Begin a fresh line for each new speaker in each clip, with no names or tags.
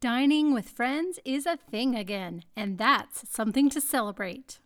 Dining with friends is a thing again, and that's something to celebrate.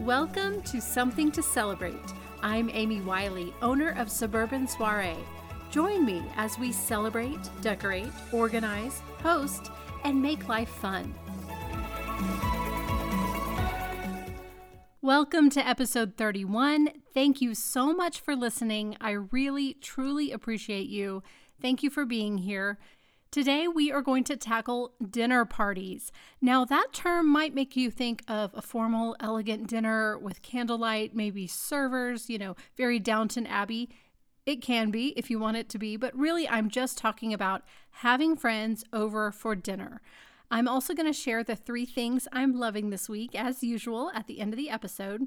Welcome to Something to Celebrate. I'm Amy Wiley, owner of Suburban Soiree. Join me as we celebrate, decorate, organize, host, and make life fun. Welcome to episode 31. Thank you so much for listening. I really, truly appreciate you. Thank you for being here. Today, we are going to tackle dinner parties. Now, that term might make you think of a formal, elegant dinner with candlelight, maybe servers, you know, very Downton Abbey. It can be if you want it to be, but really, I'm just talking about having friends over for dinner. I'm also going to share the three things I'm loving this week, as usual, at the end of the episode.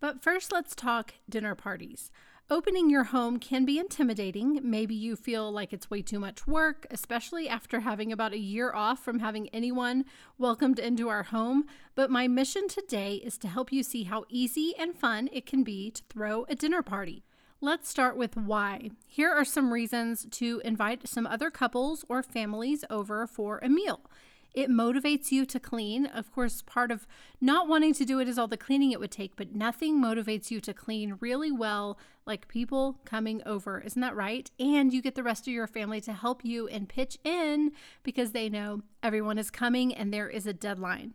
But first, let's talk dinner parties. Opening your home can be intimidating. Maybe you feel like it's way too much work, especially after having about a year off from having anyone welcomed into our home. But my mission today is to help you see how easy and fun it can be to throw a dinner party. Let's start with why. Here are some reasons to invite some other couples or families over for a meal. It motivates you to clean. Of course, part of not wanting to do it is all the cleaning it would take, but nothing motivates you to clean really well like people coming over. Isn't that right? And you get the rest of your family to help you and pitch in because they know everyone is coming and there is a deadline.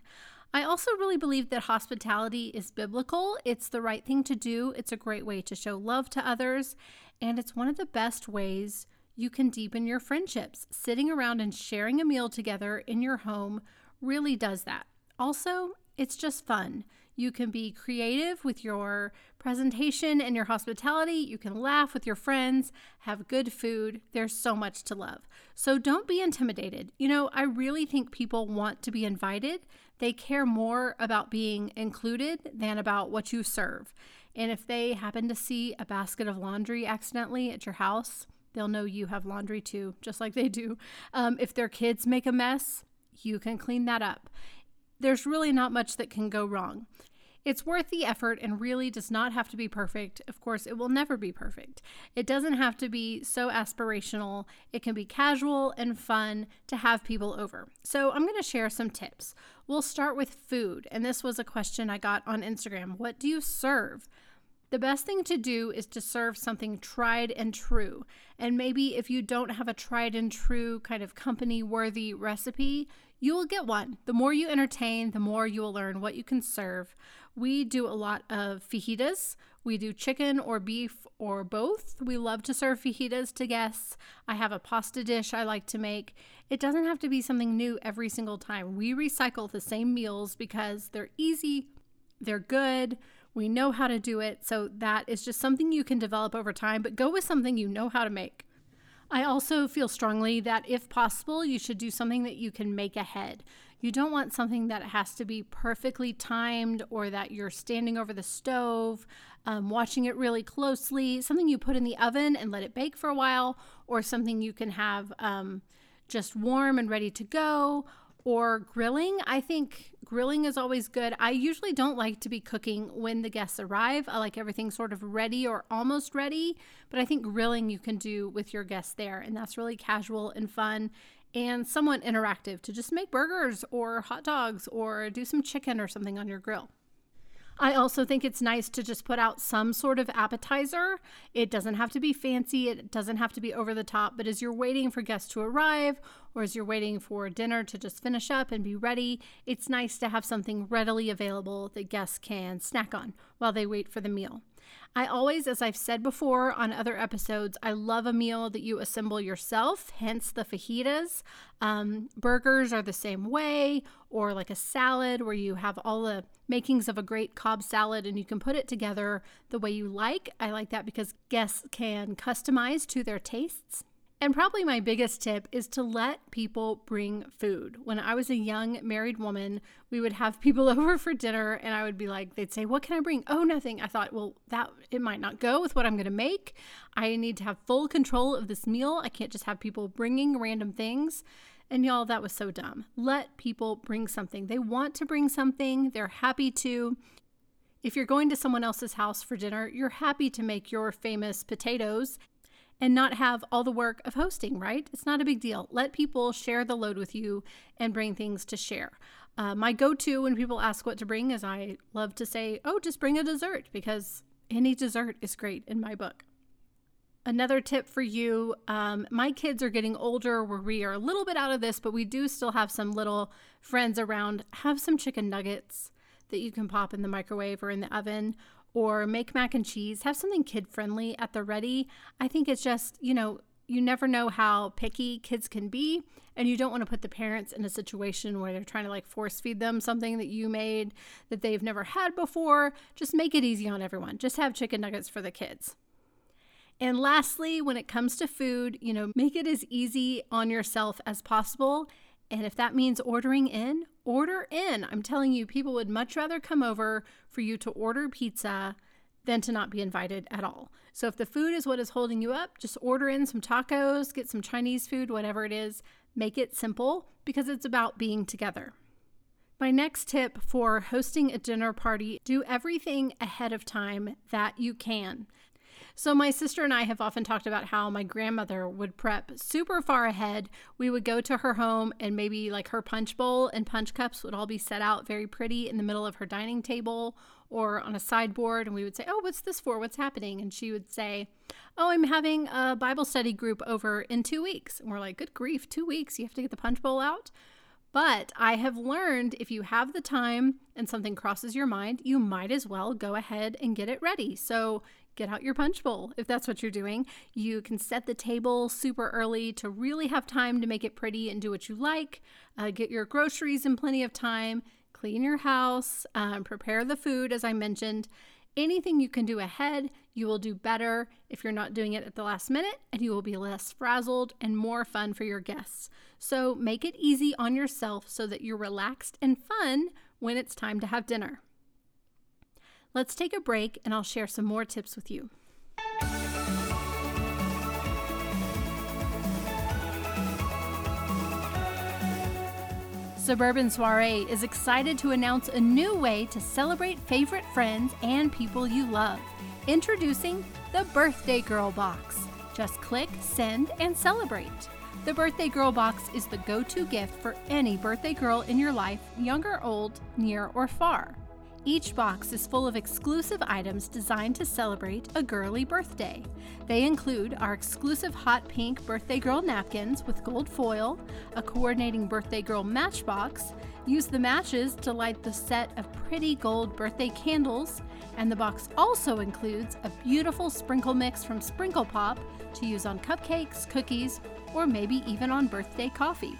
I also really believe that hospitality is biblical. It's the right thing to do. It's a great way to show love to others, and it's one of the best ways you can deepen your friendships. Sitting around and sharing a meal together in your home really does that. Also, it's just fun. You can be creative with your presentation and your hospitality. You can laugh with your friends, have good food. There's so much to love. So don't be intimidated. You know, I really think people want to be invited. They care more about being included than about what you serve. And if they happen to see a basket of laundry accidentally at your house, They'll know you have laundry too, just like they do. Um, if their kids make a mess, you can clean that up. There's really not much that can go wrong. It's worth the effort and really does not have to be perfect. Of course, it will never be perfect. It doesn't have to be so aspirational. It can be casual and fun to have people over. So, I'm going to share some tips. We'll start with food. And this was a question I got on Instagram What do you serve? The best thing to do is to serve something tried and true. And maybe if you don't have a tried and true kind of company worthy recipe, you will get one. The more you entertain, the more you will learn what you can serve. We do a lot of fajitas. We do chicken or beef or both. We love to serve fajitas to guests. I have a pasta dish I like to make. It doesn't have to be something new every single time. We recycle the same meals because they're easy, they're good we know how to do it. So that is just something you can develop over time, but go with something you know how to make. I also feel strongly that if possible, you should do something that you can make ahead. You don't want something that has to be perfectly timed or that you're standing over the stove, um, watching it really closely, something you put in the oven and let it bake for a while, or something you can have um, just warm and ready to go, or grilling. I think grilling is always good. I usually don't like to be cooking when the guests arrive. I like everything sort of ready or almost ready, but I think grilling you can do with your guests there, and that's really casual and fun and somewhat interactive to just make burgers or hot dogs or do some chicken or something on your grill. I also think it's nice to just put out some sort of appetizer. It doesn't have to be fancy, it doesn't have to be over the top, but as you're waiting for guests to arrive or as you're waiting for dinner to just finish up and be ready, it's nice to have something readily available that guests can snack on while they wait for the meal. I always, as I've said before on other episodes, I love a meal that you assemble yourself, hence the fajitas. Um, burgers are the same way, or like a salad where you have all the makings of a great Cobb salad and you can put it together the way you like. I like that because guests can customize to their tastes. And probably my biggest tip is to let people bring food. When I was a young married woman, we would have people over for dinner and I would be like, they'd say, What can I bring? Oh, nothing. I thought, well, that it might not go with what I'm going to make. I need to have full control of this meal. I can't just have people bringing random things. And y'all, that was so dumb. Let people bring something. They want to bring something, they're happy to. If you're going to someone else's house for dinner, you're happy to make your famous potatoes and not have all the work of hosting, right? It's not a big deal. Let people share the load with you and bring things to share. Uh, my go to when people ask what to bring is I love to say, oh, just bring a dessert because any dessert is great in my book. Another tip for you um, my kids are getting older where we are a little bit out of this, but we do still have some little friends around. Have some chicken nuggets that you can pop in the microwave or in the oven or make mac and cheese. Have something kid friendly at the ready. I think it's just, you know, you never know how picky kids can be and you don't want to put the parents in a situation where they're trying to like force feed them something that you made that they've never had before just make it easy on everyone just have chicken nuggets for the kids and lastly when it comes to food you know make it as easy on yourself as possible and if that means ordering in order in i'm telling you people would much rather come over for you to order pizza than to not be invited at all. So if the food is what is holding you up, just order in some tacos, get some Chinese food, whatever it is. Make it simple because it's about being together. My next tip for hosting a dinner party do everything ahead of time that you can. So, my sister and I have often talked about how my grandmother would prep super far ahead. We would go to her home, and maybe like her punch bowl and punch cups would all be set out very pretty in the middle of her dining table or on a sideboard. And we would say, Oh, what's this for? What's happening? And she would say, Oh, I'm having a Bible study group over in two weeks. And we're like, Good grief, two weeks. You have to get the punch bowl out. But I have learned if you have the time and something crosses your mind, you might as well go ahead and get it ready. So get out your punch bowl if that's what you're doing. You can set the table super early to really have time to make it pretty and do what you like. Uh, get your groceries in plenty of time, clean your house, um, prepare the food, as I mentioned. Anything you can do ahead, you will do better if you're not doing it at the last minute, and you will be less frazzled and more fun for your guests. So make it easy on yourself so that you're relaxed and fun when it's time to have dinner. Let's take a break and I'll share some more tips with you. Suburban Soiree is excited to announce a new way to celebrate favorite friends and people you love. Introducing the Birthday Girl Box. Just click, send, and celebrate. The Birthday Girl Box is the go to gift for any birthday girl in your life, young or old, near or far. Each box is full of exclusive items designed to celebrate a girly birthday. They include our exclusive hot pink birthday girl napkins with gold foil, a coordinating birthday girl matchbox, use the matches to light the set of pretty gold birthday candles, and the box also includes a beautiful sprinkle mix from Sprinkle Pop to use on cupcakes, cookies, or maybe even on birthday coffee.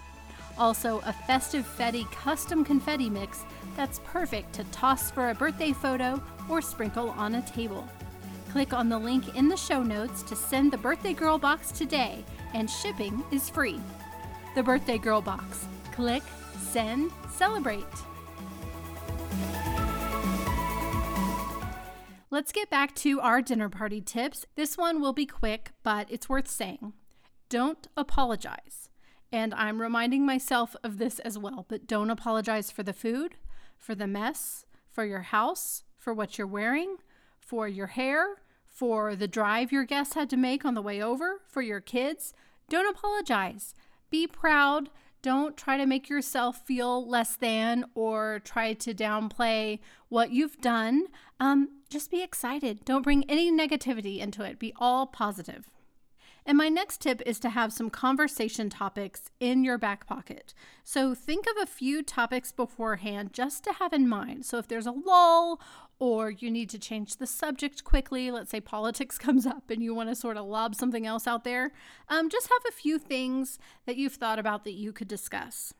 Also, a festive Fetty custom confetti mix that's perfect to toss for a birthday photo or sprinkle on a table. Click on the link in the show notes to send the Birthday Girl box today, and shipping is free. The Birthday Girl box. Click, send, celebrate. Let's get back to our dinner party tips. This one will be quick, but it's worth saying. Don't apologize. And I'm reminding myself of this as well, but don't apologize for the food, for the mess, for your house, for what you're wearing, for your hair, for the drive your guests had to make on the way over, for your kids. Don't apologize. Be proud. Don't try to make yourself feel less than or try to downplay what you've done. Um, just be excited. Don't bring any negativity into it. Be all positive. And my next tip is to have some conversation topics in your back pocket. So think of a few topics beforehand just to have in mind. So if there's a lull or you need to change the subject quickly, let's say politics comes up and you want to sort of lob something else out there, um, just have a few things that you've thought about that you could discuss.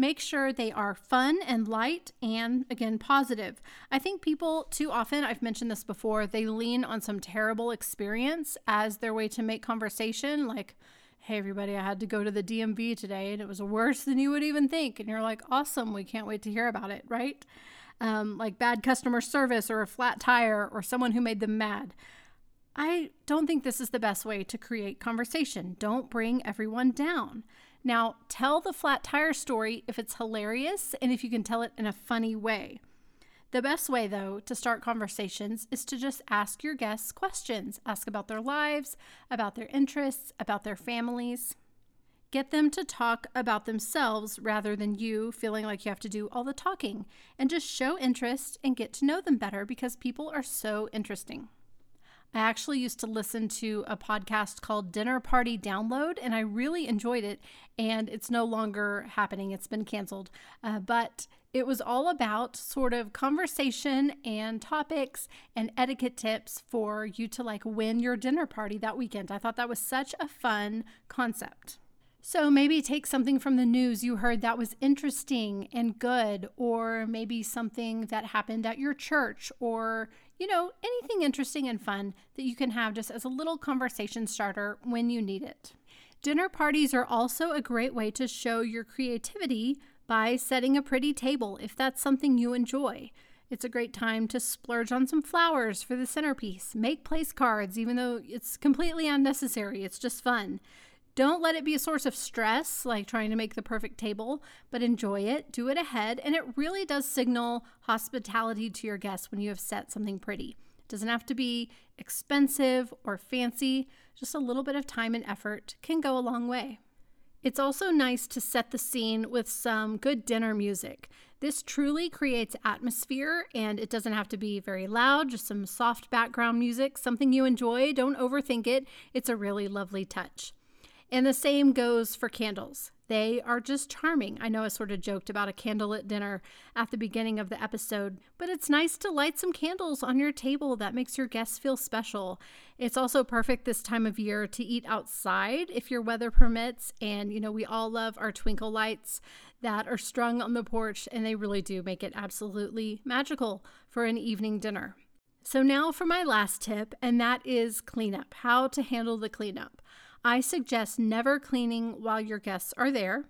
Make sure they are fun and light and, again, positive. I think people too often, I've mentioned this before, they lean on some terrible experience as their way to make conversation. Like, hey, everybody, I had to go to the DMV today and it was worse than you would even think. And you're like, awesome, we can't wait to hear about it, right? Um, like bad customer service or a flat tire or someone who made them mad. I don't think this is the best way to create conversation. Don't bring everyone down. Now, tell the flat tire story if it's hilarious and if you can tell it in a funny way. The best way, though, to start conversations is to just ask your guests questions. Ask about their lives, about their interests, about their families. Get them to talk about themselves rather than you feeling like you have to do all the talking. And just show interest and get to know them better because people are so interesting. I actually used to listen to a podcast called Dinner Party Download, and I really enjoyed it. And it's no longer happening, it's been canceled. Uh, but it was all about sort of conversation and topics and etiquette tips for you to like win your dinner party that weekend. I thought that was such a fun concept. So maybe take something from the news you heard that was interesting and good, or maybe something that happened at your church, or, you know, anything interesting and fun that you can have just as a little conversation starter when you need it. Dinner parties are also a great way to show your creativity by setting a pretty table if that's something you enjoy. It's a great time to splurge on some flowers for the centerpiece, make place cards, even though it's completely unnecessary. It's just fun. Don't let it be a source of stress, like trying to make the perfect table, but enjoy it, do it ahead, and it really does signal hospitality to your guests when you have set something pretty. It doesn't have to be expensive or fancy, just a little bit of time and effort can go a long way. It's also nice to set the scene with some good dinner music. This truly creates atmosphere and it doesn't have to be very loud, just some soft background music, something you enjoy. Don't overthink it. It's a really lovely touch. And the same goes for candles. They are just charming. I know I sort of joked about a candlelit dinner at the beginning of the episode, but it's nice to light some candles on your table that makes your guests feel special. It's also perfect this time of year to eat outside if your weather permits. And, you know, we all love our twinkle lights that are strung on the porch, and they really do make it absolutely magical for an evening dinner. So, now for my last tip, and that is cleanup how to handle the cleanup. I suggest never cleaning while your guests are there.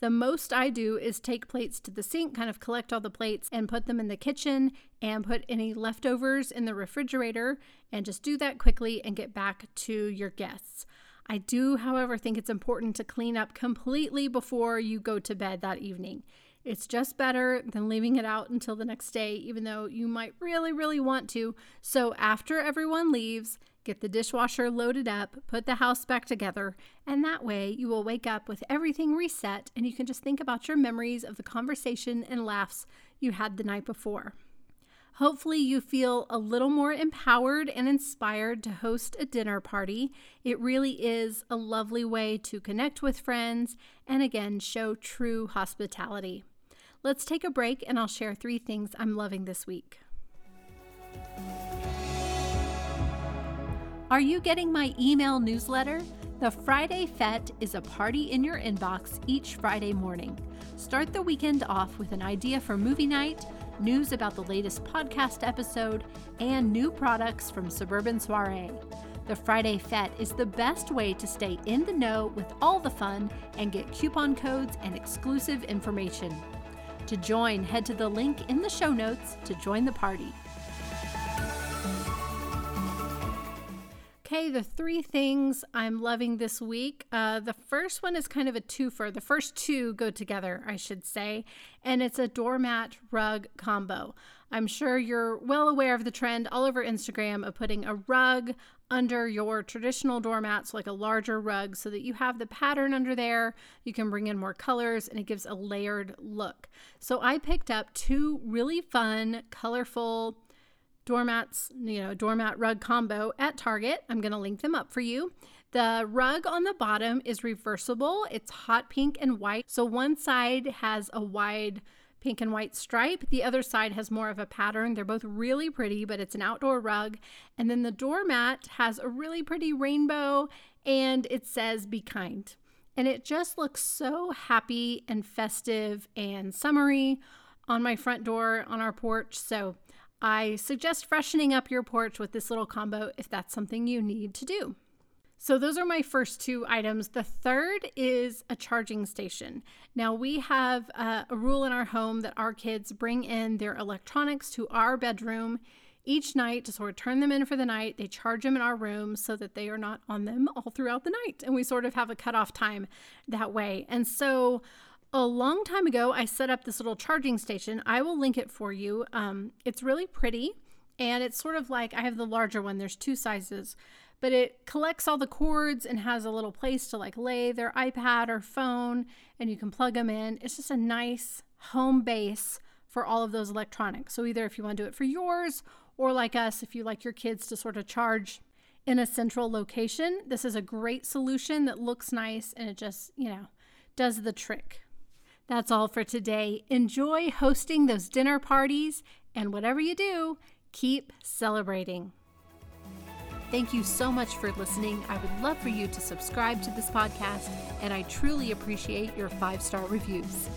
The most I do is take plates to the sink, kind of collect all the plates and put them in the kitchen and put any leftovers in the refrigerator and just do that quickly and get back to your guests. I do, however, think it's important to clean up completely before you go to bed that evening. It's just better than leaving it out until the next day, even though you might really, really want to. So, after everyone leaves, Get the dishwasher loaded up, put the house back together, and that way you will wake up with everything reset and you can just think about your memories of the conversation and laughs you had the night before. Hopefully, you feel a little more empowered and inspired to host a dinner party. It really is a lovely way to connect with friends and again show true hospitality. Let's take a break and I'll share three things I'm loving this week. Are you getting my email newsletter? The Friday Fete is a party in your inbox each Friday morning. Start the weekend off with an idea for movie night, news about the latest podcast episode, and new products from Suburban Soiree. The Friday Fete is the best way to stay in the know with all the fun and get coupon codes and exclusive information. To join, head to the link in the show notes to join the party. Okay, the three things I'm loving this week. Uh, the first one is kind of a twofer. The first two go together, I should say, and it's a doormat rug combo. I'm sure you're well aware of the trend all over Instagram of putting a rug under your traditional doormats, like a larger rug, so that you have the pattern under there. You can bring in more colors and it gives a layered look. So I picked up two really fun, colorful, doormats, you know, doormat rug combo at Target. I'm going to link them up for you. The rug on the bottom is reversible. It's hot pink and white. So one side has a wide pink and white stripe. The other side has more of a pattern. They're both really pretty, but it's an outdoor rug. And then the doormat has a really pretty rainbow and it says be kind. And it just looks so happy and festive and summery on my front door on our porch. So I suggest freshening up your porch with this little combo if that's something you need to do. So, those are my first two items. The third is a charging station. Now, we have uh, a rule in our home that our kids bring in their electronics to our bedroom each night to sort of turn them in for the night. They charge them in our room so that they are not on them all throughout the night. And we sort of have a cutoff time that way. And so, A long time ago, I set up this little charging station. I will link it for you. Um, it's really pretty, and it's sort of like I have the larger one, there's two sizes, but it collects all the cords and has a little place to like lay their iPad or phone, and you can plug them in. It's just a nice home base for all of those electronics. So, either if you want to do it for yours, or like us, if you like your kids to sort of charge in a central location, this is a great solution that looks nice and it just, you know, does the trick. That's all for today. Enjoy hosting those dinner parties, and whatever you do, keep celebrating. Thank you so much for listening. I would love for you to subscribe to this podcast, and I truly appreciate your five star reviews.